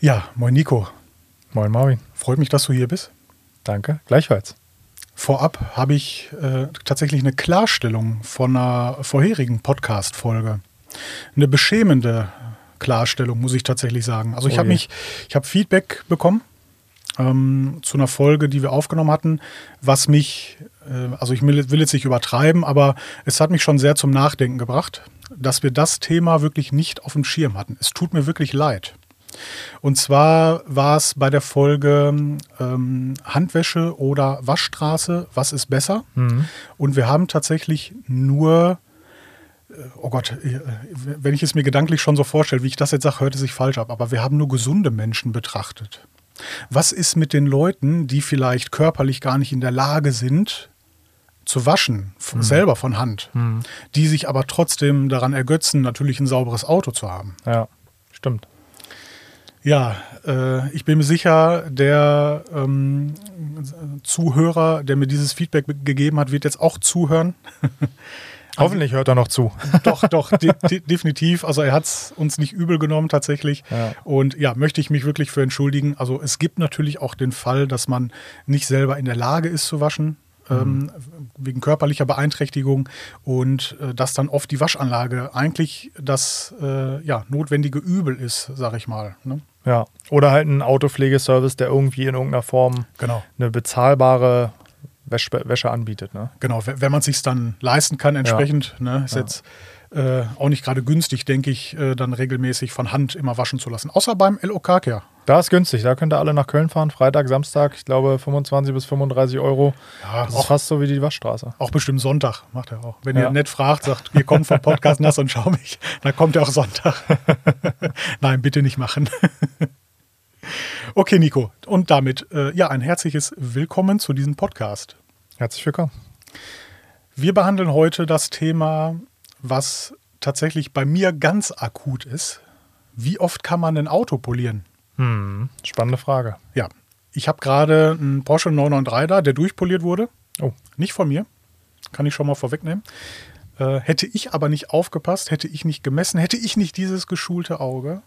Ja, moin Nico. Moin Marvin. Freut mich, dass du hier bist. Danke, gleichfalls. Vorab habe ich äh, tatsächlich eine Klarstellung von einer vorherigen Podcast-Folge. Eine beschämende Klarstellung, muss ich tatsächlich sagen. Also ich habe Okay. mich, ich habe Feedback bekommen ähm, zu einer Folge, die wir aufgenommen hatten, was mich, äh, also ich will, will jetzt nicht übertreiben, aber es hat mich schon sehr zum Nachdenken gebracht, dass wir das Thema wirklich nicht auf dem Schirm hatten. Es tut mir wirklich leid. Und zwar war es bei der Folge ähm, Handwäsche oder Waschstraße, was ist besser? Und wir haben tatsächlich nur, äh, oh Gott, äh, wenn ich es mir gedanklich schon so vorstelle, wie ich das jetzt sage, hört es sich falsch ab, aber wir haben nur gesunde Menschen betrachtet. Was ist mit den Leuten, die vielleicht körperlich gar nicht in der Lage sind, zu waschen, f- selber von Hand, die sich aber trotzdem daran ergötzen, natürlich ein sauberes Auto zu haben? Ja, stimmt. Ja, äh, ich bin mir sicher, der ähm, Zuhörer, der mir dieses Feedback gegeben hat, wird jetzt auch zuhören. Hoffentlich hört er noch zu. doch, doch, de de definitiv. Also er hat es uns nicht übel genommen tatsächlich. Ja. Und ja, möchte ich mich wirklich für entschuldigen. Also es gibt natürlich auch den Fall, dass man nicht selber in der Lage ist zu waschen. Ähm, wegen körperlicher Beeinträchtigung und äh, dass dann oft die Waschanlage eigentlich das äh, ja, notwendige Übel ist, sag ich mal. Ne? Ja. Oder halt ein Autopflegeservice, der irgendwie in irgendeiner Form Genau. eine bezahlbare Wäsche, Wäsche anbietet. Ne? Genau, wenn man es sich dann leisten kann, entsprechend, ne, ist Ja. jetzt äh, auch nicht gerade günstig, denke ich, äh, dann regelmäßig von Hand immer waschen zu lassen. Außer beim LOK Care. Da ist günstig, da könnt ihr alle nach Köln fahren. Freitag, Samstag, ich glaube 25 bis 35 Euro. Ja, Das ist auch, fast so wie die Waschstraße. auch bestimmt Sonntag macht er auch. Wenn Ja. ihr nett fragt, sagt, ihr kommt vom Podcast nass und schau mich, dann kommt er auch Sonntag. Nein, bitte nicht machen. okay, Nico. Und damit, äh, ja, ein herzliches Willkommen zu diesem Podcast. Herzlich willkommen. Wir behandeln heute das Thema, was tatsächlich bei mir ganz akut ist. Wie oft kann man ein Auto polieren? Hm, spannende Frage. Ja, ich habe gerade einen Porsche 993 da, der durchpoliert wurde. Oh, Nicht von mir, kann ich schon mal vorwegnehmen. Äh, hätte ich aber nicht aufgepasst, hätte ich nicht gemessen, hätte ich nicht dieses geschulte Auge,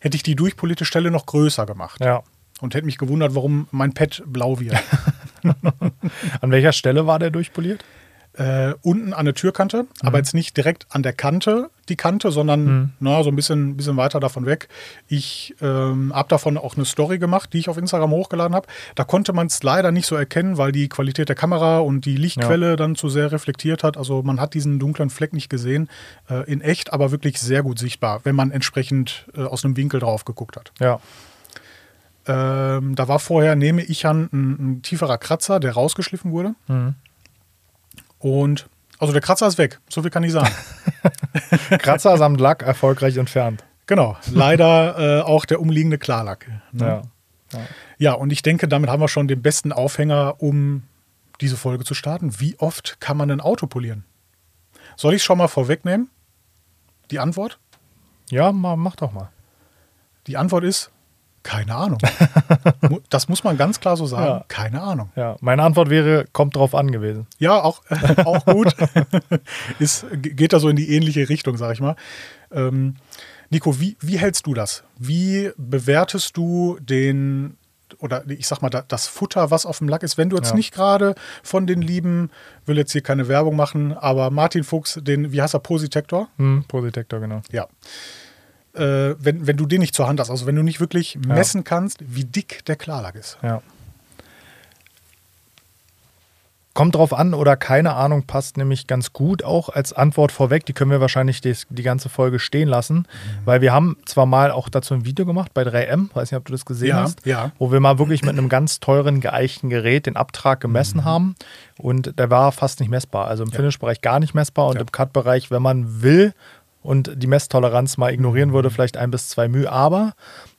hätte ich die durchpolierte Stelle noch größer gemacht. ja. Und hätte mich gewundert, warum mein Pad blau wird. An welcher Stelle war der durchpoliert? Äh, unten an der Türkante, aber jetzt nicht direkt an der Kante, die Kante, sondern Mhm. na, so ein bisschen, bisschen weiter davon weg. Ich ähm, habe davon auch eine Story gemacht, die ich auf Instagram hochgeladen habe. Da konnte man es leider nicht so erkennen, weil die Qualität der Kamera und die Lichtquelle dann zu sehr reflektiert hat. Also man hat diesen dunklen Fleck nicht gesehen. Äh, in echt aber wirklich sehr gut sichtbar, wenn man entsprechend äh, aus einem Winkel drauf geguckt hat. Ja. Ähm, da war vorher, nehme ich an, ein, ein tieferer Kratzer, der rausgeschliffen wurde. Mhm. Und also der Kratzer ist weg, so viel kann ich sagen. Kratzer samt Lack erfolgreich entfernt. Genau, leider äh, auch der umliegende Klarlack. Ne? Ja. Ja. und ich denke, damit haben wir schon den besten Aufhänger, um diese Folge zu starten. Wie oft kann man ein Auto polieren? Soll ich schon mal vorwegnehmen? Die Antwort? Ja, ma- mach doch mal. Die Antwort ist keine Ahnung. Das muss man ganz klar so sagen. Ja. Keine Ahnung. Ja, meine Antwort wäre, kommt drauf an gewesen. Ja, auch, auch gut. ist, geht da so in die ähnliche Richtung, sag ich mal. Ähm, Nico, wie, wie hältst du das? Wie bewertest du den, oder ich sag mal, da- das Futter, was auf dem Lack ist, wenn du jetzt Ja. nicht gerade von den lieben, will jetzt hier keine Werbung machen, aber Martin Fuchs, den, wie heißt er, Positector? Hm, Positector, genau. Ja. Äh, wenn, wenn du den nicht zur Hand hast, also wenn du nicht wirklich messen kannst, wie dick der Klarlack ist. Ja. Kommt drauf an oder keine Ahnung passt nämlich ganz gut auch als Antwort vorweg. Die können wir wahrscheinlich die, die ganze Folge stehen lassen, weil wir haben zwar mal auch dazu ein Video gemacht bei 3M, weiß nicht, ob du das gesehen Ja, hast, ja. wo wir mal wirklich mit einem ganz teuren geeichten Gerät den Abtrag gemessen Mhm. haben und der war fast nicht messbar. Also im Finish-Bereich gar nicht messbar und Ja. im Cut-Bereich, wenn man will und die Messtoleranz mal ignorieren Mhm. würde, vielleicht ein bis zwei Mühe. Aber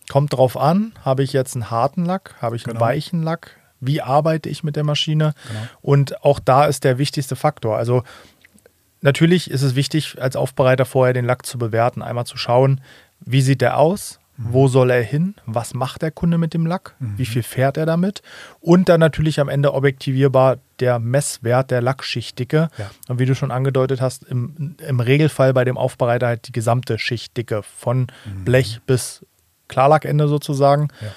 kommt drauf an, habe ich jetzt einen harten Lack, habe ich einen Genau. weichen Lack, wie arbeite ich mit der Maschine? Genau. Und auch da ist der wichtigste Faktor. Also natürlich ist es wichtig, als Aufbereiter vorher den Lack zu bewerten, einmal zu schauen, wie sieht der aus, Mhm. Wo soll er hin, was macht der Kunde mit dem Lack, wie viel fährt er damit und dann natürlich am Ende objektivierbar der Messwert der Lackschichtdicke. Ja. Und wie du schon angedeutet hast, im, im Regelfall bei dem Aufbereiter halt die gesamte Schichtdicke von Mhm. Blech bis Klarlackende sozusagen. Ja.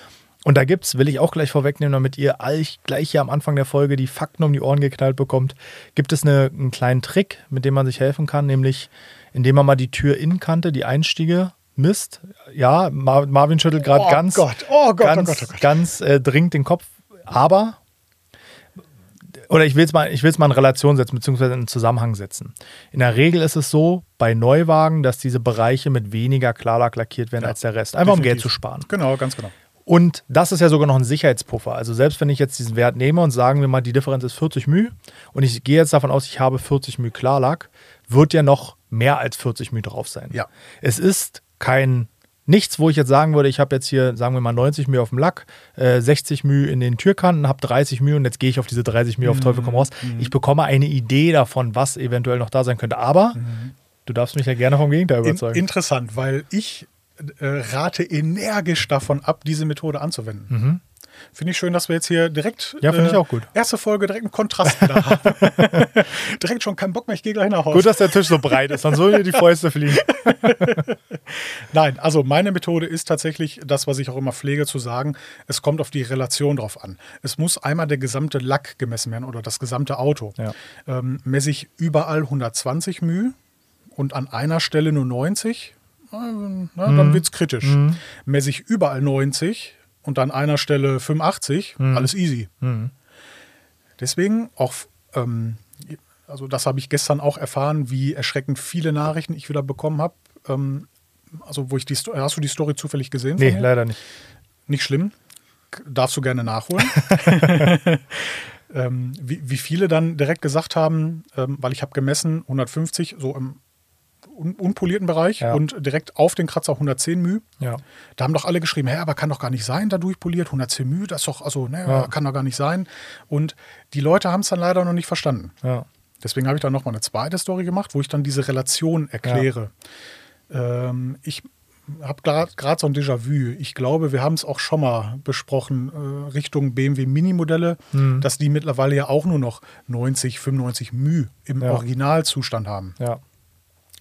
Und da gibt's, will ich auch gleich vorwegnehmen, damit ihr gleich, hier am Anfang der Folge die Fakten um die Ohren geknallt bekommt, gibt es eine, einen kleinen Trick, mit dem man sich helfen kann, nämlich indem man mal die Türinnenkante, die Einstiege misst. Ja, Mar Marvin schüttelt gerade Oh ganz, Gott, oh Gott, ganz, oh Gott, oh Gott. ganz äh, dringend den Kopf. Aber, oder ich will es mal, ich will's mal in Relation setzen, beziehungsweise in einen Zusammenhang setzen. In der Regel ist es so, bei Neuwagen, dass diese Bereiche mit weniger Klarlack lackiert werden Ja, als der Rest. Einfach um Geld definitiv. zu sparen. Genau, ganz genau. Und das ist ja sogar noch ein Sicherheitspuffer. Also selbst wenn ich jetzt diesen Wert nehme und sagen wir mal, die Differenz ist 40 μ und ich gehe jetzt davon aus, ich habe 40 μ Klarlack, wird ja noch mehr als 40 μ drauf sein. Ja. Es ist kein nichts, wo ich jetzt sagen würde, ich habe jetzt hier, sagen wir mal, 90 Mühe auf dem Lack, äh, 60 Mühe in den Türkanten, habe 30 Mühe und jetzt gehe ich auf diese 30 Mühe auf Teufel komm mhm. raus. Mhm. Ich bekomme eine Idee davon, was eventuell noch da sein könnte. Aber mhm. du darfst mich ja gerne vom Gegenteil überzeugen. In interessant, weil ich äh, rate energisch davon ab, diese Methode anzuwenden. Mhm. Finde ich schön, dass wir jetzt hier direkt. Mhm. äh, Ja, finde ich auch gut. Erste Folge direkt einen Kontrast wieder haben. direkt schon keinen Bock mehr, ich gehe gleich nach Hause. Gut, dass der Tisch so breit ist, dann sollen dir die Fäuste fliegen. Nein, also meine Methode ist tatsächlich das, was ich auch immer pflege zu sagen. Es kommt auf die Relation drauf an. Es muss einmal der gesamte Lack gemessen werden oder das gesamte Auto. Ja. Ähm, messe ich überall 120 μ und an einer Stelle nur 90, äh, na, Mhm. dann wird es kritisch. Messe ich überall 90 und an einer Stelle 85, Mhm. alles easy. Deswegen auch, ähm, also das habe ich gestern auch erfahren, wie erschreckend viele Nachrichten ich wieder bekommen habe. Ähm, also wo ich die hast du die Story zufällig gesehen? Nee, leider nicht. Nicht schlimm. Darfst du gerne nachholen. ähm, wie, wie viele dann direkt gesagt haben, ähm, weil ich habe gemessen 150 so im un unpolierten Bereich Ja. und direkt auf den Kratzer 110 μ. Ja. Da haben doch alle geschrieben, hä, aber kann doch gar nicht sein, da durchpoliert, 110 μ, das ist doch, also, ne, Ja. kann doch gar nicht sein. Und die Leute haben es dann leider noch nicht verstanden. Ja. Deswegen habe ich dann nochmal eine zweite Story gemacht, wo ich dann diese Relation erkläre. Ähm, ich habe gerade so ein Déjà-vu. Ich glaube, wir haben es auch schon mal besprochen, äh, Richtung BMW Mini-Modelle, Mhm. dass die mittlerweile ja auch nur noch 90, 95 μ im Ja. Originalzustand haben. Ja.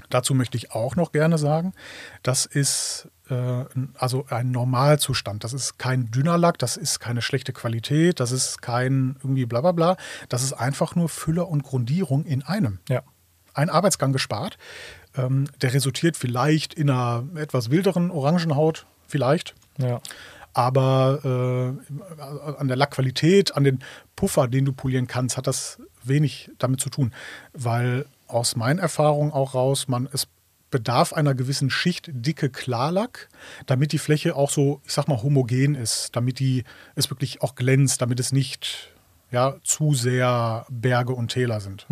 Dazu möchte ich auch noch gerne sagen, das ist äh, also ein Normalzustand. Das ist kein dünner Lack, das ist keine schlechte Qualität, das ist kein irgendwie bla bla bla. Das ist einfach nur Füller und Grundierung in einem. Ja. Ein Arbeitsgang gespart. Ähm, der resultiert vielleicht in einer etwas wilderen Orangenhaut, vielleicht. Ja. Aber äh, an der Lackqualität, an den Puffer, den du polieren kannst, hat das wenig damit zu tun. Weil aus meinen Erfahrungen auch raus, man, es bedarf einer gewissen Schicht dicke Klarlack, damit die Fläche auch so, ich sag mal, homogen ist, damit die es wirklich auch glänzt, damit es nicht ja, zu sehr Berge und Täler sind.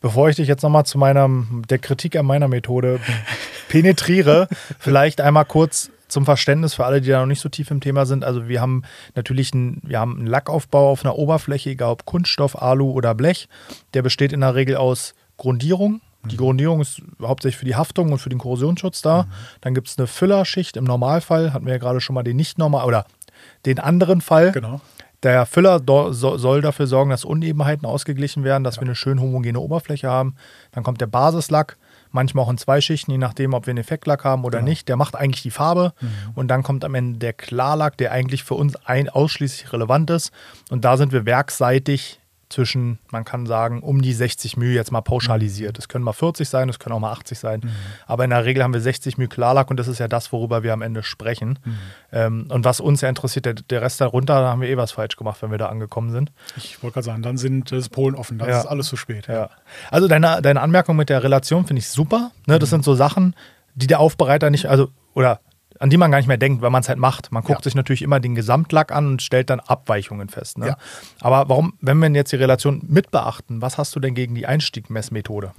Bevor ich dich jetzt nochmal zu meiner, der Kritik an meiner Methode penetriere, vielleicht einmal kurz zum Verständnis für alle, die da noch nicht so tief im Thema sind. Also wir haben natürlich einen, wir haben einen Lackaufbau auf einer Oberfläche, egal ob Kunststoff, Alu oder Blech. Der besteht in der Regel aus Grundierung. Die Grundierung ist hauptsächlich für die Haftung und für den Korrosionsschutz da. Dann gibt es eine Füllerschicht im Normalfall, hatten wir ja gerade schon mal den nicht normal oder den anderen Fall. Genau. Der Füller soll dafür sorgen, dass Unebenheiten ausgeglichen werden, dass wir eine schön homogene Oberfläche haben. Dann kommt der Basislack, manchmal auch in zwei Schichten, je nachdem, ob wir einen Effektlack haben oder nicht. Der macht eigentlich die Farbe. Und dann kommt am Ende der Klarlack, der eigentlich für uns ein, ausschließlich relevant ist. Und da sind wir werkseitig zwischen, man kann sagen, um die 60 μ jetzt mal pauschalisiert. Es können mal 40 sein, es können auch mal 80 sein. Aber in der Regel haben wir 60 μ Klarlack und das ist ja das, worüber wir am Ende sprechen. Ähm, und was uns ja interessiert, der, der Rest darunter, da haben wir eh was falsch gemacht, wenn wir da angekommen sind. Ich wollte gerade sagen, dann sind es Polen offen, dann Ja. ist alles zu spät. Ja. Also deine, deine Anmerkung mit der Relation finde ich super. Ne, das sind so Sachen, die der Aufbereiter nicht, also, oder an die man gar nicht mehr denkt, weil man es halt macht. Man guckt Ja. sich natürlich immer den Gesamtlack an und stellt dann Abweichungen fest. Ne? Ja. Aber warum, wenn wir jetzt die Relation mit beachten, was hast du denn gegen die Einstiegmessmethode?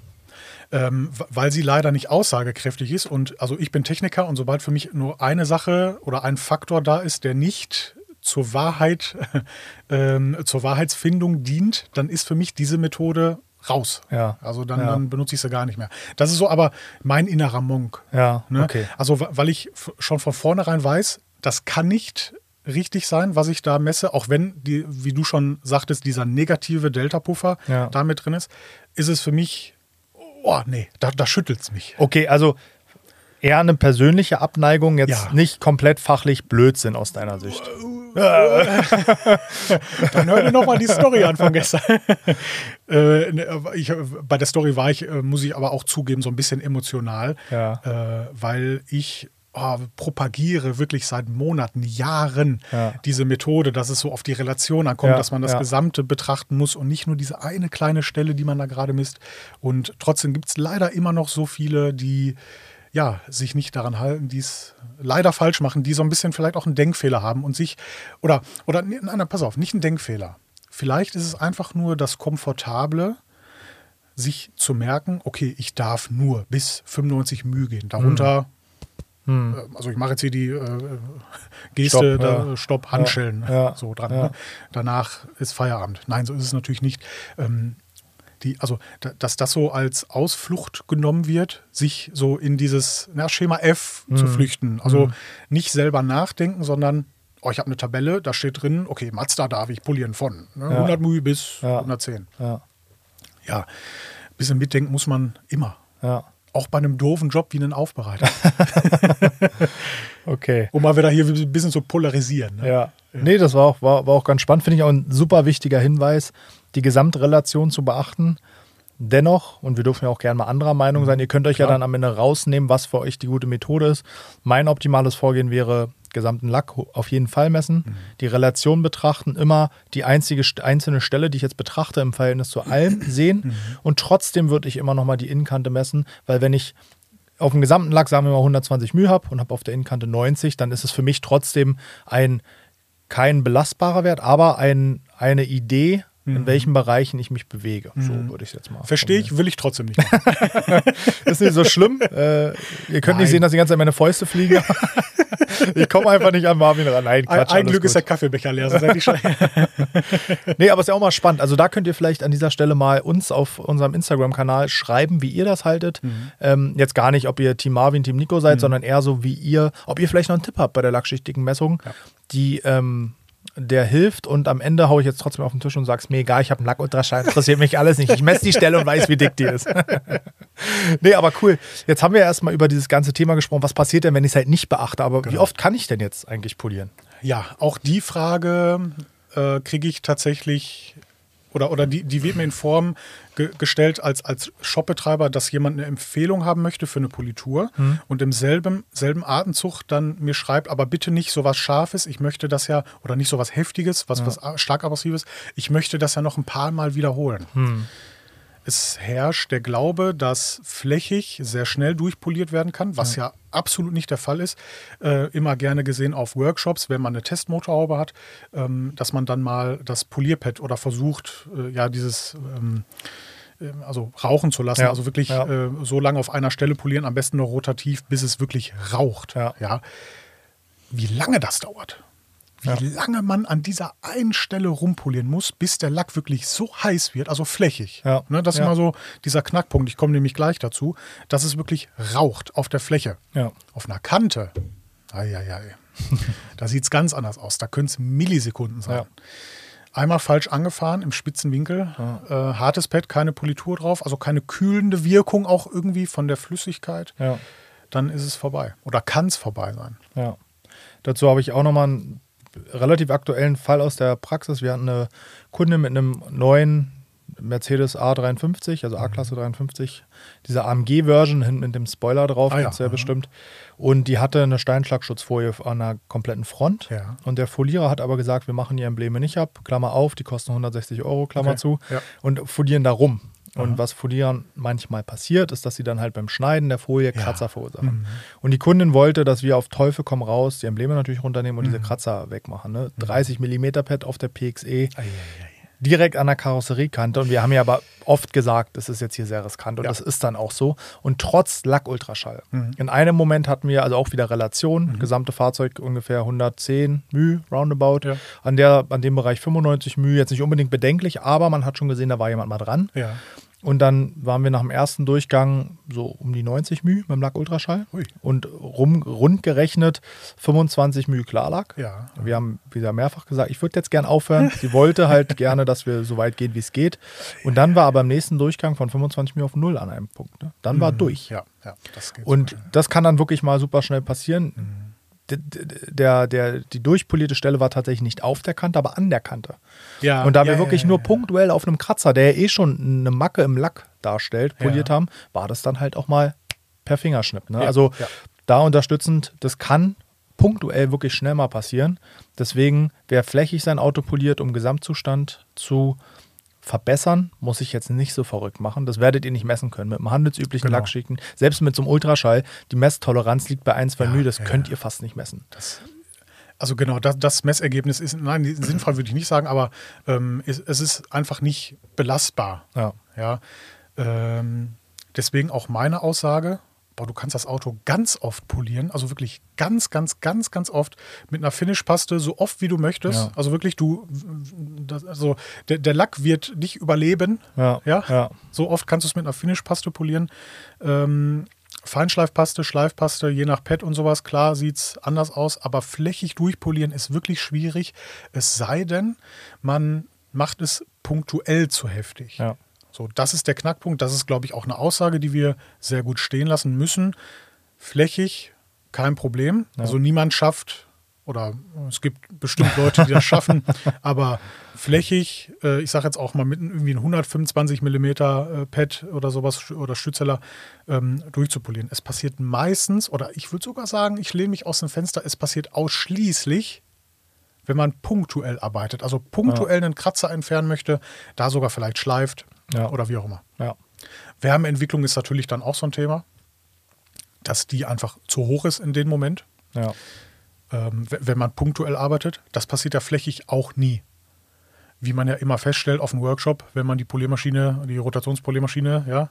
ähm, weil sie leider nicht aussagekräftig ist. Und also ich bin Techniker und sobald für mich nur eine Sache oder ein Faktor da ist, der nicht zur Wahrheit, ähm, zur Wahrheitsfindung dient, dann ist für mich diese Methode raus. Ja. Also dann, Ja. dann benutze ich sie gar nicht mehr. Das ist so aber mein innerer Monk. Ja, Ne? okay. Also weil ich schon von vornherein weiß, das kann nicht richtig sein, was ich da messe, auch wenn, die, wie du schon sagtest, dieser negative Delta-Puffer Ja. da mit drin ist, ist es für mich, oh nee, da, da schüttelt es mich. Okay, also Eher eine persönliche Abneigung, jetzt Ja. nicht komplett fachlich Blödsinn aus deiner Sicht. Dann hör dir nochmal die Story an von gestern. äh, ne, ich, bei der Story war ich, äh, muss ich aber auch zugeben, so ein bisschen emotional, Ja. äh, weil ich oh, propagiere wirklich seit Monaten, Jahren Ja. diese Methode, dass es so auf die Relation ankommt, Ja, dass man das ja. Gesamte betrachten muss und nicht nur diese eine kleine Stelle, die man da gerade misst. Und trotzdem gibt es leider immer noch so viele, die ja, sich nicht daran halten, die es leider falsch machen, die so ein bisschen vielleicht auch einen Denkfehler haben und sich, oder, oder, nein, nein, pass auf, nicht ein Denkfehler. Vielleicht ist es einfach nur das Komfortable, sich zu merken, okay, ich darf nur bis 95 Mühe gehen. Darunter, Hm. äh, also ich mache jetzt hier die äh, Geste, Stopp, da, ja. Stopp, Handschellen, Ja, so dran. Ne? Danach ist Feierabend. Nein, so ist es natürlich nicht. Ähm, die, also, da, dass das so als Ausflucht genommen wird, sich so in dieses na, Schema F Mhm. zu flüchten. Also nicht selber nachdenken, sondern, oh, ich habe eine Tabelle, da steht drin, okay, Mazda darf ich polieren von ne? Ja. 100 Mühe bis Ja. 110. Ja, Ja, ein bisschen mitdenken muss man immer. ja. Auch bei einem doofen Job wie einen Aufbereiter. Okay. um mal wieder hier ein bisschen zu polarisieren. Ne? Ja. Nee, das war auch, war, war auch ganz spannend. Finde ich auch ein super wichtiger Hinweis, die Gesamtrelation zu beachten. Dennoch, und wir dürfen ja auch gerne mal anderer Meinung sein, ihr könnt euch ja Klar. dann am Ende rausnehmen, was für euch die gute Methode ist. Mein optimales Vorgehen wäre, gesamten Lack auf jeden Fall messen, die Relation betrachten, immer die einzige einzelne Stelle, die ich jetzt betrachte, im Verhältnis zu allem sehen. Und trotzdem würde ich immer nochmal die Innenkante messen, weil wenn ich auf dem gesamten Lack, sagen wir mal, 120 Mühe habe und habe auf der Innenkante 90, dann ist es für mich trotzdem ein kein belastbarer Wert, aber ein, eine Idee, in welchen Bereichen ich mich bewege. So würde ich es jetzt mal. Verstehe ich, will ich trotzdem nicht. Ist nicht so schlimm. Äh, ihr könnt Nein. nicht sehen, dass die ganze Zeit meine Fäuste fliegen. ich komme einfach nicht an Marvin ran. Nein, Ein, Quatsch, ein Glück ist der gut. Kaffeebecher leer. sonst hätte ich schon- Nee, aber ist ja auch mal spannend. Also da könnt ihr vielleicht an dieser Stelle mal uns auf unserem Instagram-Kanal schreiben, wie ihr das haltet. Mhm. Ähm, jetzt gar nicht, ob ihr Team Marvin, Team Nico seid, sondern eher so, wie ihr, ob ihr vielleicht noch einen Tipp habt bei der lackschichtigen Messung, die ähm, der hilft und am Ende haue ich jetzt trotzdem auf den Tisch und sag's mir egal, ich habe einen Lack-Ultraschall, interessiert mich alles nicht. Ich messe die Stelle und weiß, wie dick die ist. nee, aber cool. Jetzt haben wir erstmal über dieses ganze Thema gesprochen. Was passiert denn, wenn ich es halt nicht beachte? Aber wie Genau. oft kann ich denn jetzt eigentlich polieren? Ja, auch die Frage äh, kriege ich tatsächlich, oder, oder die, die wird mir in Form ge gestellt als, als Shopbetreiber, dass jemand eine Empfehlung haben möchte für eine Politur und im selben, selben Atemzug dann mir schreibt, aber bitte nicht so was Scharfes, ich möchte das ja, oder nicht so was Heftiges, was, was a- stark aggressives, ich möchte das ja noch ein paar Mal wiederholen. Es herrscht der Glaube, dass flächig sehr schnell durchpoliert werden kann, was ja, absolut nicht der Fall ist. Äh, immer gerne gesehen auf Workshops, wenn man eine Testmotorhaube hat, ähm, dass man dann mal das Polierpad oder versucht, äh, ja, dieses ähm, ähm, also rauchen zu lassen, Ja, also wirklich ja. äh, so lange auf einer Stelle polieren, am besten noch rotativ, bis es wirklich raucht. Ja. Ja. Wie lange das dauert, wie lange man an dieser einen Stelle rumpolieren muss, bis der Lack wirklich so heiß wird, also flächig. Ja. Ne, das ist Ja. immer so dieser Knackpunkt, ich komme nämlich gleich dazu, dass es wirklich raucht auf der Fläche. Ja. Auf einer Kante, ei, da sieht es ganz anders aus. Da können es Millisekunden sein. Ja. Einmal falsch angefahren im spitzen Winkel, äh, hartes Pad, keine Politur drauf, also keine kühlende Wirkung auch irgendwie von der Flüssigkeit. Ja. Dann ist es vorbei oder kann es vorbei sein. Ja. Dazu habe ich auch nochmal einen relativ aktuellen Fall aus der Praxis. Wir hatten eine Kundin mit einem neuen Mercedes A350, also A-Klasse 53, diese AMG-Version hinten mit dem Spoiler drauf, Ah ja. gibt's ja Mhm. bestimmt. Und die hatte eine Steinschlagschutzfolie an der kompletten Front. Ja. Und der Folierer hat aber gesagt, wir machen die Embleme nicht ab, Klammer auf, die kosten 160 Euro, Klammer Okay. zu, und folieren da rum. Und was Folieren manchmal passiert, ist, dass sie dann halt beim Schneiden der Folie Ja. Kratzer verursachen. Und die Kundin wollte, dass wir auf Teufel komm raus die Embleme natürlich runternehmen und diese Kratzer wegmachen. Ne? 30 mm Pad auf der PXE, direkt an der Karosseriekante. Und wir haben ja aber oft gesagt, das ist jetzt hier sehr riskant. Und Ja. das ist dann auch so. Und trotz Lack-Ultraschall. Mhm. In einem Moment hatten wir also auch wieder Relation, gesamte Fahrzeug ungefähr 110 μ, roundabout. Ja. An, der, an dem Bereich 95 μ, jetzt nicht unbedingt bedenklich, aber man hat schon gesehen, da war jemand mal dran. Ja. Und dann waren wir nach dem ersten Durchgang so um die 90 Mühe beim Lack-Ultraschall. Und rum, rund gerechnet 25 Mühe Klarlack. Ja. Wir haben wieder mehrfach gesagt, ich würde jetzt gern aufhören. Sie wollte halt gerne, dass wir so weit gehen, wie es geht. Und dann war aber im nächsten Durchgang von 25 Mühe auf Null an einem Punkt. Ne? Dann war mhm. durch. Ja, ja das Und mal, das kann dann wirklich mal super schnell passieren. Mhm der, der, die durchpolierte Stelle war tatsächlich nicht auf der Kante, aber an der Kante. ja, Und da ja, wir wirklich ja, nur punktuell auf einem Kratzer, der ja eh schon eine Macke im Lack darstellt, poliert haben, war das dann halt auch mal per Fingerschnipp. Ne? Also da unterstützend, das kann punktuell wirklich schnell mal passieren. Deswegen, wer flächig sein Auto poliert, um Gesamtzustand zu verbessern, muss ich jetzt nicht so verrückt machen. Das werdet ihr nicht messen können. Mit einem handelsüblichen Genau. Lackschichten, selbst mit so einem Ultraschall, die Messtoleranz liegt bei 1, 2 Ja, μ, das ja, könnt ja. ihr fast nicht messen. Das, also genau, das, das Messergebnis ist, nein, sinnvoll würde ich nicht sagen, aber ähm, es, es ist einfach nicht belastbar. Ja. Ja, ähm, deswegen auch meine Aussage, boah, du kannst das Auto ganz oft polieren, also wirklich ganz, ganz, ganz, ganz oft mit einer Finishpaste, so oft wie du möchtest. Ja. Also wirklich, du, das, also der, der Lack wird dich überleben. Ja, Ja? ja. So oft kannst du es mit einer Finishpaste polieren. Ähm, Feinschleifpaste, Schleifpaste, je nach Pad und sowas, klar sieht es anders aus, aber flächig durchpolieren ist wirklich schwierig. Es sei denn, man macht es punktuell zu heftig. Ja. So, das ist der Knackpunkt. Das ist, glaube ich, auch eine Aussage, die wir sehr gut stehen lassen müssen. Flächig kein Problem. Ja. Also niemand schafft, oder es gibt bestimmt Leute, die das schaffen, aber flächig, äh, ich sage jetzt auch mal mit irgendwie ein 125 mm äh, Pad oder sowas oder Stützeller ähm, durchzupolieren. Es passiert meistens, oder ich würde sogar sagen, ich lehne mich aus dem Fenster, es passiert ausschließlich, wenn man punktuell arbeitet. Also punktuell einen Kratzer entfernen möchte, da sogar vielleicht schleift Ja. oder wie auch immer. Ja. Wärmeentwicklung ist natürlich dann auch so ein Thema, dass die einfach zu hoch ist in dem Moment, Ja. ähm, wenn man punktuell arbeitet. Das passiert ja flächig auch nie. Wie man ja immer feststellt auf dem Workshop, wenn man die Poliermaschine, die Rotationspoliermaschine, ja,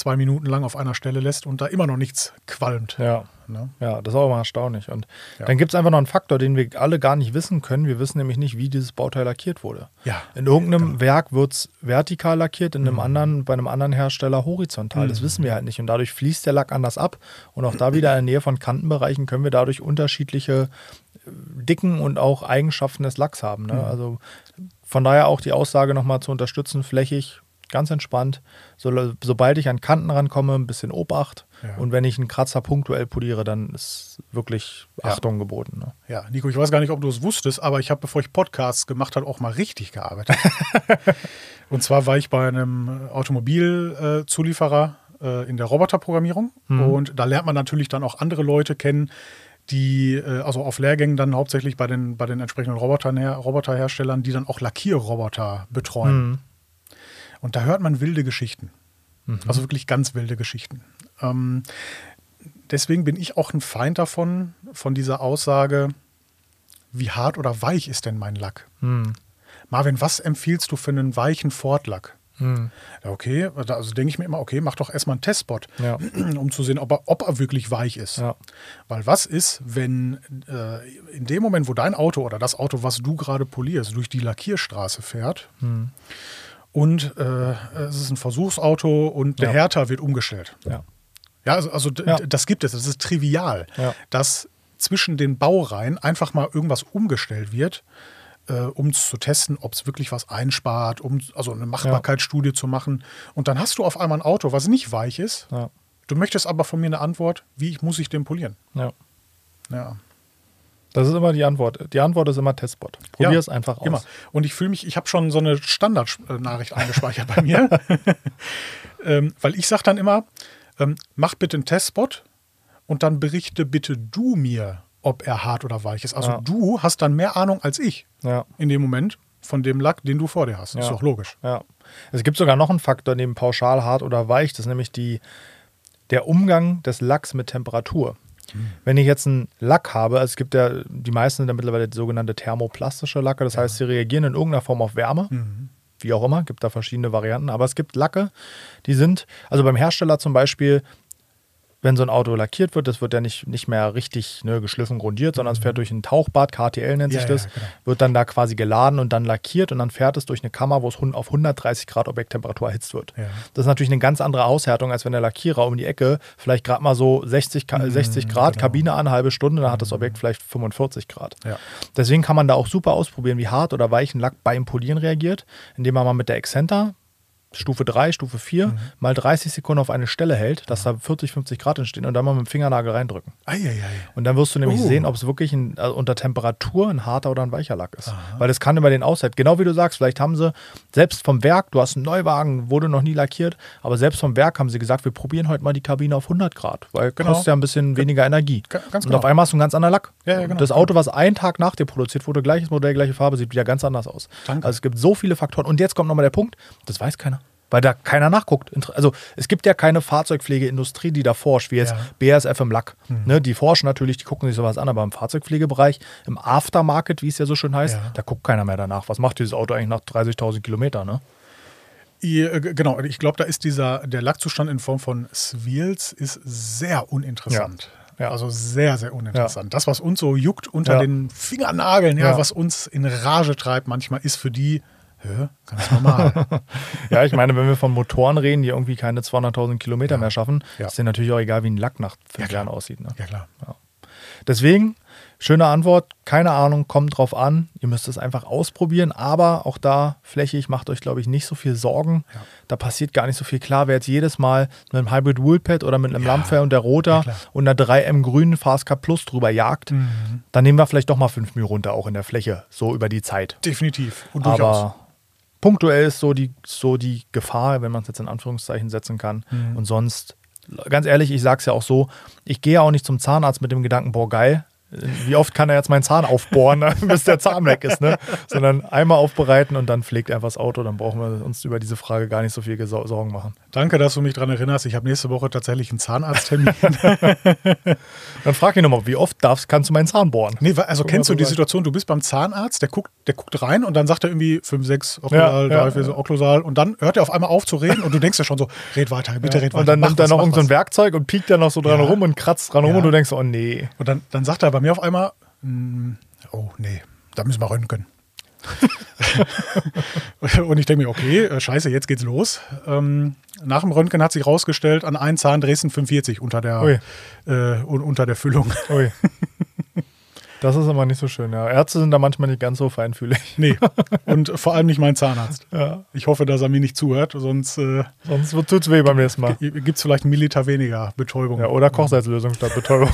zwei Minuten lang auf einer Stelle lässt und da immer noch nichts qualmt. Ja. Ne? Ja, das ist auch mal erstaunlich. Und Ja. dann gibt es einfach noch einen Faktor, den wir alle gar nicht wissen können. Wir wissen nämlich nicht, wie dieses Bauteil lackiert wurde. Ja, In irgendeinem Werk wird es vertikal lackiert, in einem anderen, bei einem anderen Hersteller horizontal. Das wissen wir halt nicht. Und dadurch fließt der Lack anders ab. Und auch da wieder in der Nähe von Kantenbereichen können wir dadurch unterschiedliche äh, Dicken und auch Eigenschaften des Lacks haben. Ne? Also von daher auch die Aussage nochmal zu unterstützen, flächig, ganz entspannt. So, sobald ich an Kanten rankomme, ein bisschen Obacht. Ja. Und wenn ich einen Kratzer punktuell poliere, dann ist wirklich Ja. Achtung geboten. Ne? Ja, Nico, ich weiß gar nicht, ob du es wusstest, aber ich habe, bevor ich Podcasts gemacht habe, auch mal richtig gearbeitet. und zwar war ich bei einem Automobilzulieferer äh, in der Roboterprogrammierung und da lernt man natürlich dann auch andere Leute kennen, die, äh, also auf Lehrgängen dann hauptsächlich bei den, bei den entsprechenden Robotern her, Roboterherstellern, die dann auch Lackierroboter betreuen. Mhm. Und da hört man wilde Geschichten. Also wirklich ganz wilde Geschichten. Ähm, deswegen bin ich auch ein Feind davon, von dieser Aussage, wie hart oder weich ist denn mein Lack? Hm. Marvin, was empfiehlst du für einen weichen Ford-Lack? Hm. Ja, okay, also denke ich mir immer, okay, mach doch erstmal einen Testspot, Ja. um zu sehen, ob er, ob er wirklich weich ist. Ja. Weil was ist, wenn äh, in dem Moment, wo dein Auto oder das Auto, was du gerade polierst, durch die Lackierstraße fährt Hm. Und äh, es ist ein Versuchsauto und der Ja. Härter wird umgestellt. Ja. Ja, also, also Ja. das gibt es, das ist trivial, dass zwischen den Baureihen einfach mal irgendwas umgestellt wird, äh, um zu testen, ob es wirklich was einspart, um also eine Machbarkeitsstudie zu machen. Und dann hast du auf einmal ein Auto, was nicht weich ist. Du möchtest aber von mir eine Antwort, wie ich, muss ich den polieren? ja. Ja. Das ist immer die Antwort. Die Antwort ist immer Testbot. Probier Ja, es einfach aus. Immer. Und ich fühle mich, ich habe schon so eine Standardnachricht eingespeichert bei mir. ähm, weil ich sage dann immer, ähm, mach bitte einen Testspot und dann berichte bitte du mir, ob er hart oder weich ist. Also Ja. du hast dann mehr Ahnung als ich Ja. in dem Moment von dem Lack, den du vor dir hast. Ist Ja. doch logisch. Ja. Es gibt sogar noch einen Faktor neben pauschal, hart oder weich, das ist nämlich die, der Umgang des Lacks mit Temperatur. Wenn ich jetzt einen Lack habe, also es gibt ja, die meisten sind ja mittlerweile sogenannte thermoplastische Lacke, das heißt, sie reagieren in irgendeiner Form auf Wärme, wie auch immer, gibt da verschiedene Varianten, aber es gibt Lacke, die sind, also beim Hersteller zum Beispiel, wenn so ein Auto lackiert wird, das wird ja nicht, nicht mehr richtig ne, geschliffen, grundiert, sondern es fährt durch ein Tauchbad, KTL nennt sich Mhm. Ja, das, ja, genau. wird dann da quasi geladen und dann lackiert und dann fährt es durch eine Kammer, wo es auf 130 Grad Objekttemperatur erhitzt wird. Ja. Das ist natürlich eine ganz andere Aushärtung, als wenn der Lackierer um die Ecke vielleicht gerade mal so 60, Ka- 60 Grad, genau. Kabine an, halbe Stunde, dann hat das Objekt vielleicht 45 Grad. Deswegen kann man da auch super ausprobieren, wie hart oder weich ein Lack beim Polieren reagiert, indem man mal mit der Exzenter Stufe 3, Stufe 4 Mhm. mal 30 Sekunden auf eine Stelle hält, dass da 40, 50 Grad entstehen und dann mal mit dem Fingernagel reindrücken. Eieiei. Und dann wirst du nämlich Oh. sehen, ob es wirklich ein, also unter Temperatur ein harter oder ein weicher Lack ist. Weil das kann über den Aushalt. Genau wie du sagst, vielleicht haben sie selbst vom Werk, du hast einen Neuwagen, wurde noch nie lackiert, aber selbst vom Werk haben sie gesagt, wir probieren heute mal die Kabine auf 100 Grad, weil Genau. kostet ja ein bisschen weniger Energie. Ga- ganz Und genau. auf einmal hast du einen ganz anderen Lack. Ja, ja, genau. Das Auto, was einen Tag nach dir produziert wurde, gleiches Modell, gleiche Farbe, sieht wieder ganz anders aus. Danke. Also es gibt so viele Faktoren. Und jetzt kommt nochmal der Punkt, das weiß keiner. Weil da keiner nachguckt. Also es gibt ja keine Fahrzeugpflegeindustrie, die da forscht, wie jetzt Ja. BASF im Lack. Ne, die forschen natürlich, die gucken sich sowas an, aber im Fahrzeugpflegebereich, im Aftermarket, wie es ja so schön heißt, Ja. da guckt keiner mehr danach. Was macht dieses Auto eigentlich nach 30.000 Kilometern? Ne? Äh, genau, ich glaube, da ist dieser, der Lackzustand in Form von Swirls ist sehr uninteressant. Ja. Ja. Also sehr, sehr uninteressant. Das, was uns so juckt unter Ja. den Fingernageln, ja, Ja. was uns in Rage treibt, manchmal ist für die hä, ganz normal. Ja, ich meine, wenn wir von Motoren reden, die irgendwie keine 200.000 Kilometer mehr schaffen, Ja. ist denen natürlich auch egal, wie ein Lack nach fünf klar. Jahren aussieht. Ne? ja, klar. Deswegen, schöne Antwort, keine Ahnung, kommt drauf an. Ihr müsst es einfach ausprobieren, aber auch da flächig macht euch, glaube ich, nicht so viel Sorgen. Ja. Da passiert gar nicht so viel. Klar, wer jetzt jedes Mal mit einem Hybrid Wheelpad oder mit einem Ja. Lampfair und der klar. und einer 3M grünen Fastcar Plus drüber jagt, Mhm. dann nehmen wir vielleicht doch mal 5 μ runter, auch in der Fläche, so über die Zeit. Definitiv. Und durchaus. Aber punktuell ist so die, so die Gefahr, wenn man es jetzt in Anführungszeichen setzen kann. Mhm. Und sonst, ganz ehrlich, ich sage es ja auch so, ich gehe auch nicht zum Zahnarzt mit dem Gedanken, boah, geil. Wie oft kann er jetzt meinen Zahn aufbohren, bis der Zahn weg ist, ne? Sondern einmal aufbereiten und dann pflegt einfach das Auto. Dann brauchen wir uns über diese Frage gar nicht so viel Sorgen machen. Danke, dass du mich daran erinnerst. Ich habe nächste Woche tatsächlich einen Zahnarzttermin. Dann frag ihn nochmal, wie oft darfst, kannst du meinen Zahn bohren? nee, also Guck kennst du die. Situation, du bist beim Zahnarzt, der guckt, der guckt rein und dann sagt er irgendwie 5, 6, Oklosal, Ja, ja, 3, 4, so Oklosal und dann hört er auf einmal auf zu reden und du denkst ja schon so, red weiter, bitte red weiter. Und dann nimmt er noch irgendein so ein. Werkzeug und piekt dann noch so dran Ja. rum und kratzt dran rum Ja. und du denkst, oh nee. Und dann, dann sagt er bei mir auf einmal, "Mm, oh nee, da müssen wir röntgen. und ich denke mir, okay, äh, scheiße, jetzt geht's los. Ähm, nach dem Röntgen hat sich rausgestellt, an einen Zahn Dresden 45 unter der, äh, un- unter der Füllung. Ui. Das ist immer nicht so schön, ja. Ärzte sind da manchmal nicht ganz so feinfühlig. nee, und vor allem nicht mein Zahnarzt. Ja. Ich hoffe, dass er mir nicht zuhört, sonst äh, Sonst tut es weh beim nächsten Mal. gibt es vielleicht einen Milliliter weniger Betäubung. Ja, oder Kochsalzlösung statt Betäubung.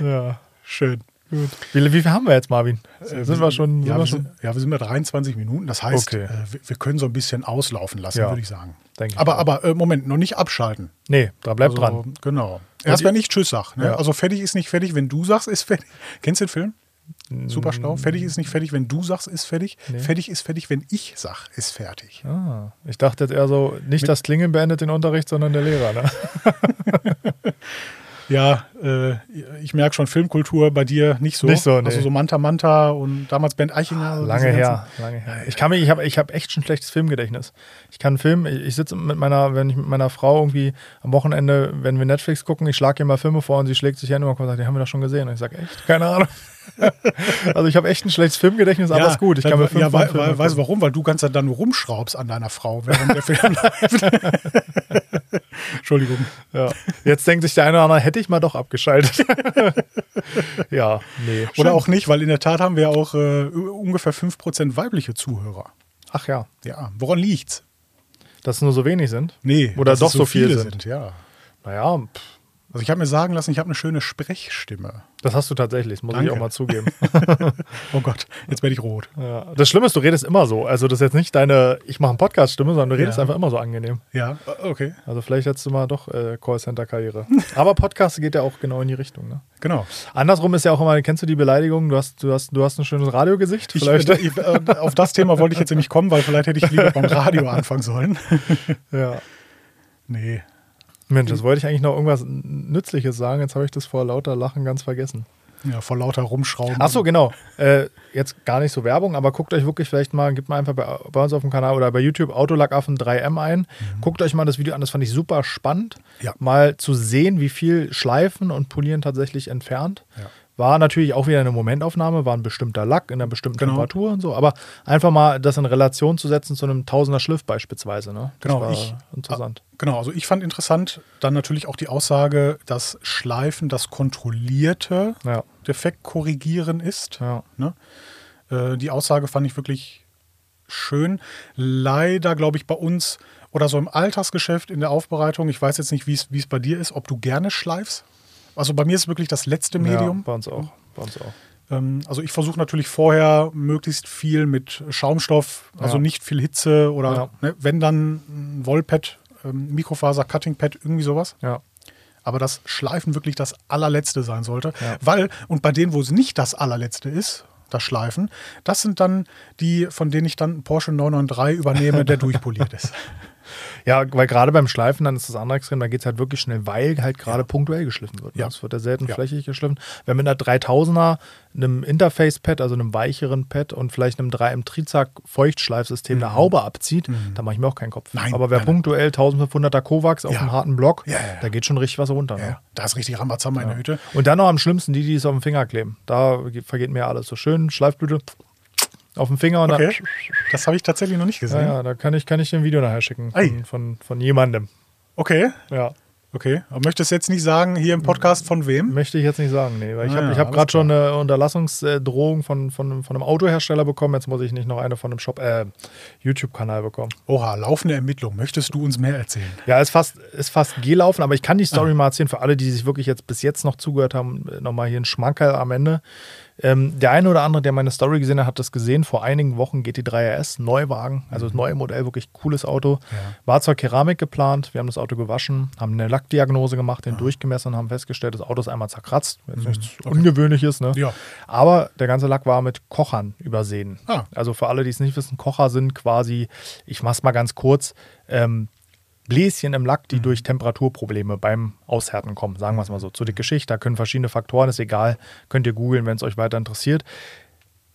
ja, Schön. Gut. Wie, wie viel haben wir jetzt, Marvin? sind wir schon? Ja, sind wir schon? sind, ja, wir sind bei 23 Minuten. Das heißt, Okay. äh, wir, können so ein bisschen auslaufen lassen, Ja. würde ich sagen. Denke ich aber aber äh, Moment, noch nicht abschalten. Nee, da bleibt also, dran. Genau. Erst wenn ich Tschüss sag. Ne? Ja. Also fertig ist nicht fertig, wenn du sagst, ist fertig. Kennst du den Film? Super schlau. Fertig ist nicht fertig, wenn du sagst, ist fertig. Nee. Fertig ist fertig, wenn ich sag, ist fertig. Ah, ich dachte jetzt eher so, nicht das Klingeln beendet den Unterricht, sondern der Lehrer. Ne? Ja, äh, ich merke schon Filmkultur bei dir nicht so. Nicht so, nee. Also so Manta Manta und damals Ben Eichinger. so Lange her, lange her. Ich kann mich, ich habe ich hab echt schon schlechtes Filmgedächtnis. Ich kann Film, ich, ich sitze mit meiner, wenn ich mit meiner Frau irgendwie am Wochenende, wenn wir Netflix gucken, ich schlage ihr mal Filme vor und sie schlägt sich hin und sagt, die haben wir doch schon gesehen. Und ich sage, echt? Keine Ahnung. also ich habe echt ein schlechtes Filmgedächtnis, aber ist gut. Ich kann mir fünf ja, weil, weil, weißt du warum? Weil du ganz dann nur rumschraubst an deiner Frau, während der Film läuft. Entschuldigung. Ja. Jetzt denkt sich der eine oder andere, hätte ich mal doch abgeschaltet. ja, nee. Oder auch nicht, weil in der Tat haben wir auch äh, ungefähr 5% weibliche Zuhörer. Ach ja, Ja, woran liegt's? dass es nur so wenig sind. Nee, Oder doch so viele sind. Ja. Naja, pff, Also ich habe mir sagen lassen, ich habe eine schöne Sprechstimme. das hast du tatsächlich, das muss ich Danke. auch mal zugeben. Oh Gott, jetzt werde ich rot. Ja. Das Schlimme ist, du redest immer so. Also das ist jetzt nicht deine, ich mache eine Podcast-Stimme, sondern du redest Ja. einfach immer so angenehm. Ja, okay, Also vielleicht hättest du mal doch äh, Callcenter-Karriere. Aber Podcast geht ja auch genau in die Richtung. Ne? genau. Andersrum ist ja auch immer, kennst du die Beleidigung, du hast, du hast, du hast ein schönes Radiogesicht? Ich, Vielleicht. äh, ich, äh, auf das Thema wollte ich jetzt nämlich kommen, weil vielleicht hätte ich lieber beim Radio anfangen sollen. ja. Nee. Mensch, das wollte ich eigentlich noch irgendwas Nützliches sagen, jetzt habe ich das vor lauter Lachen ganz vergessen. Ja, vor lauter Rumschrauben. Ach so, genau. Äh, jetzt gar nicht so Werbung, aber guckt euch wirklich vielleicht mal, gebt mal einfach bei, bei uns auf dem Kanal oder bei YouTube Autolackaffen 3M ein. Guckt euch mal das Video an, das fand ich super spannend. Ja. Mal zu sehen, wie viel Schleifen und Polieren tatsächlich entfernt. Ja. War natürlich auch wieder eine Momentaufnahme, war ein bestimmter Lack in einer bestimmten Genau. Temperatur und so, aber einfach mal das in Relation zu setzen zu einem Tausender Schliff beispielsweise. Ne? Das Genau, war ich- interessant. Genau, also ich fand interessant dann natürlich auch die Aussage, dass Schleifen das kontrollierte Ja, Defekt korrigieren ist. ja. Ne? Äh, die Aussage fand ich wirklich schön. Leider, glaube ich, bei uns oder so im Alltagsgeschäft in der Aufbereitung, ich weiß jetzt nicht, wie es wie es bei dir ist, ob du gerne schleifst. Also bei mir ist wirklich das letzte Medium. Ja, bei uns auch. Bei uns auch. Ähm, also ich versuche natürlich vorher möglichst viel mit Schaumstoff, also Ja. nicht viel Hitze oder ne, wenn dann ein Wollpad, ähm, Mikrofaser, Cuttingpad, irgendwie sowas. Ja. Aber das Schleifen wirklich das allerletzte sein sollte. Ja. Weil, und bei denen, wo es nicht das allerletzte ist, das Schleifen, das sind dann die, von denen ich dann einen Porsche 993 übernehme, der durchpoliert ist. Ja, weil gerade beim Schleifen, dann ist das andere Extrem, da geht es halt wirklich schnell, weil halt gerade punktuell geschliffen wird. ne? Ja. Es wird ja selten Ja. flächig geschliffen. Wenn mit einer 3000er, einem Interface-Pad, also einem weicheren Pad und vielleicht einem 3M Trizak Feuchtschleifsystem eine Haube abzieht, dann mache ich mir auch keinen Kopf. Mhm. Nein, Aber wer nein, punktuell 1500er Kovacs auf Ja. einem harten Block, Ja, ja, ja. da geht schon richtig was runter. Ne? Ja, da ist richtig Rambazamba in der Hütte. Und dann noch am schlimmsten, die, die es auf den Finger kleben. Da vergeht mir alles so schön. Schleifblüte auf dem Finger und Okay. dann. Das habe ich tatsächlich noch nicht Ja, gesehen. ja, da kann ich, kann ich dir ein Video nachher schicken von, von, von jemandem. Okay, Ja. okay. Aber möchtest jetzt nicht sagen, hier im Podcast von wem? Möchte ich jetzt nicht sagen, nee. Weil ich Ah habe ja, hab alles gerade schon eine Unterlassungsdrohung von, von, von einem Autohersteller bekommen. Jetzt muss ich nicht noch eine von einem Shop, äh, YouTube-Kanal bekommen. Oha, laufende Ermittlung. Möchtest du uns mehr erzählen? Ja, ist fast, ist fast gelaufen, aber ich kann die Story mal erzählen für alle, die sich wirklich jetzt bis jetzt noch zugehört haben. Nochmal hier ein Schmankerl am Ende. Ähm, der eine oder andere, der meine Story gesehen hat, hat das gesehen. Vor einigen Wochen GT3 RS, Neuwagen, also das neue Modell, wirklich cooles Auto. War zwar Keramik geplant, wir haben das Auto gewaschen, haben eine Lackdiagnose gemacht, den durchgemessen und haben festgestellt, das Auto ist einmal zerkratzt. Jetzt nichts Ungewöhnliches, ne? Ja. Aber der ganze Lack war mit Kochern übersehen. Ah. Also für alle, die es nicht wissen, Kocher sind quasi, ich mach's mal ganz kurz, ähm, Bläschen im Lack, die durch Temperaturprobleme beim Aushärten kommen, sagen wir es mal so. Zu der Geschichte, da können verschiedene Faktoren, ist egal, könnt ihr googeln, wenn es euch weiter interessiert.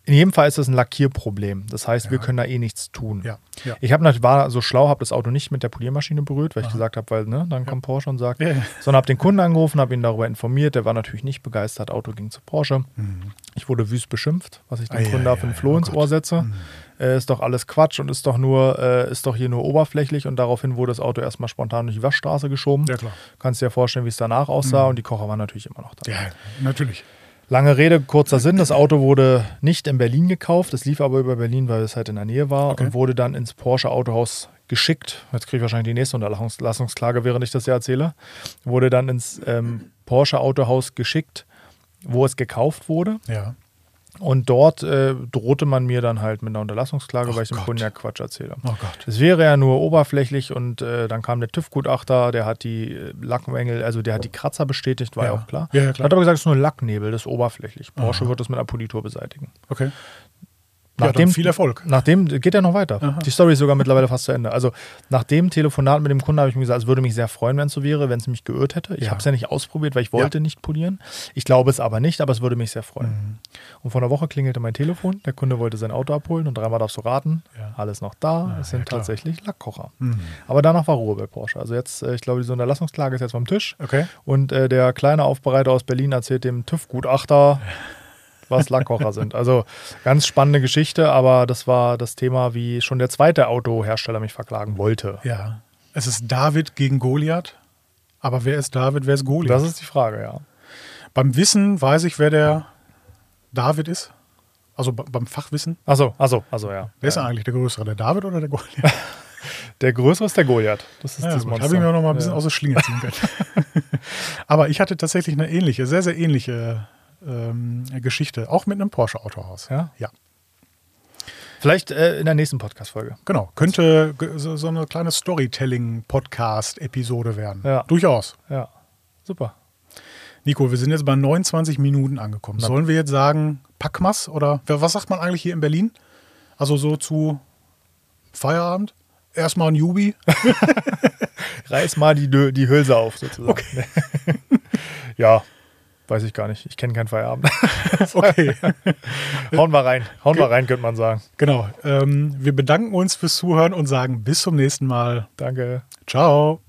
In jedem Fall ist das ein Lackierproblem. Das heißt, wir können da eh nichts tun. Ja, ja. Ich hab, nat- war so schlau, habe das Auto nicht mit der Poliermaschine berührt, weil ich gesagt habe, weil ne, dann kommt Porsche und sagt, Ja, ja. sondern habe den Kunden angerufen, habe ihn darüber informiert. Der war natürlich nicht begeistert. Auto ging zu Porsche. Ich wurde wüst beschimpft, was ich dem Mhm. Ei, Kunden da für ein ei, Floh oh ins Gott. Ohr setze. Äh, ist doch alles Quatsch und ist doch nur, äh, ist doch hier nur oberflächlich und daraufhin wurde das Auto erstmal spontan durch die Waschstraße geschoben. Ja, klar. Mhm. Kannst dir ja vorstellen, wie es danach aussah und die Kocher waren natürlich immer noch da. Ja, natürlich. Lange Rede, kurzer Sinn. Das Auto wurde nicht in Berlin gekauft. Es lief aber über Berlin, weil es halt in der Nähe war Okay. und wurde dann ins Porsche Autohaus geschickt. Jetzt kriege ich wahrscheinlich die nächste Unterlassungsklage, während ich das hier erzähle. Wurde dann ins ähm, Porsche Autohaus geschickt, wo es gekauft wurde. Ja. Und dort äh, drohte man mir dann halt mit einer Unterlassungsklage, Ach weil ich dem Gott. Kunden ja Quatsch erzähle. Oh Gott. Es wäre ja nur oberflächlich und äh, dann kam der TÜV-Gutachter, der hat die äh, Lackmängel, also der hat die Kratzer bestätigt, war ja, Ja. auch klar. Ja, ja, klar. Hat aber gesagt, es ist nur Lacknebel, das ist oberflächlich. Porsche wird das mit einer Politur beseitigen. Okay. Ja, Nachdem, dann viel Erfolg. Nachdem geht ja noch weiter. Aha. Die Story ist sogar mittlerweile fast zu Ende. Also nach dem Telefonat mit dem Kunden habe ich mir gesagt, es würde mich sehr freuen, wenn es so wäre, wenn es mich geirrt hätte. Ich Ja. habe es ja nicht ausprobiert, weil ich wollte nicht polieren. Ich glaube es aber nicht, aber es würde mich sehr freuen. Mhm. Und vor einer Woche klingelte mein Telefon. Der Kunde wollte sein Auto abholen und dreimal darfst du raten. Ja. Alles noch da. Ja, es sind ja, tatsächlich Lackkocher. Mhm. Aber danach war Ruhe bei Porsche. Also jetzt, äh, ich glaube, diese Unterlassungsklage ist jetzt vom Tisch. Okay. Und äh, der kleine Aufbereiter aus Berlin erzählt dem TÜV-Gutachter, was Lackkocher sind. Also ganz spannende Geschichte, aber das war das Thema, wie schon der zweite Autohersteller mich verklagen wollte. Ja. Es ist David gegen Goliath. Aber wer ist David, wer ist Goliath? Das ist die Frage, ja. Beim Wissen weiß ich, wer der David Also be- beim Fachwissen. Achso, achso, achso, ja. Wer ist ja. eigentlich der Größere, der David oder der Goliath? Der größere ist der Goliath. Das ist Ja, das Monster. habe ich mir noch mal ein bisschen ja. aus der Schlinge ziehen können. Aber ich hatte tatsächlich eine ähnliche, sehr, sehr ähnliche ähm, Geschichte, auch mit einem Porsche-Autohaus. Ja? Ja, Vielleicht äh, in der nächsten Podcast-Folge. genau. Könnte so, so eine kleine Storytelling-Podcast-Episode werden. Ja. Durchaus. Ja, super. Nico, wir sind jetzt bei 29 Minuten angekommen. Na- Sollen wir jetzt sagen Packmas oder was sagt man eigentlich hier in Berlin? Also so zu Feierabend? Erstmal ein Jubi. Reiß mal die, die Hülse auf, sozusagen. ja, weiß ich gar nicht. Ich kenne keinen Feierabend. Okay, Hauen wir rein. Hauen wir rein, könnte man sagen. genau. Ähm, wir bedanken uns fürs Zuhören und sagen bis zum nächsten Mal. Danke. Ciao.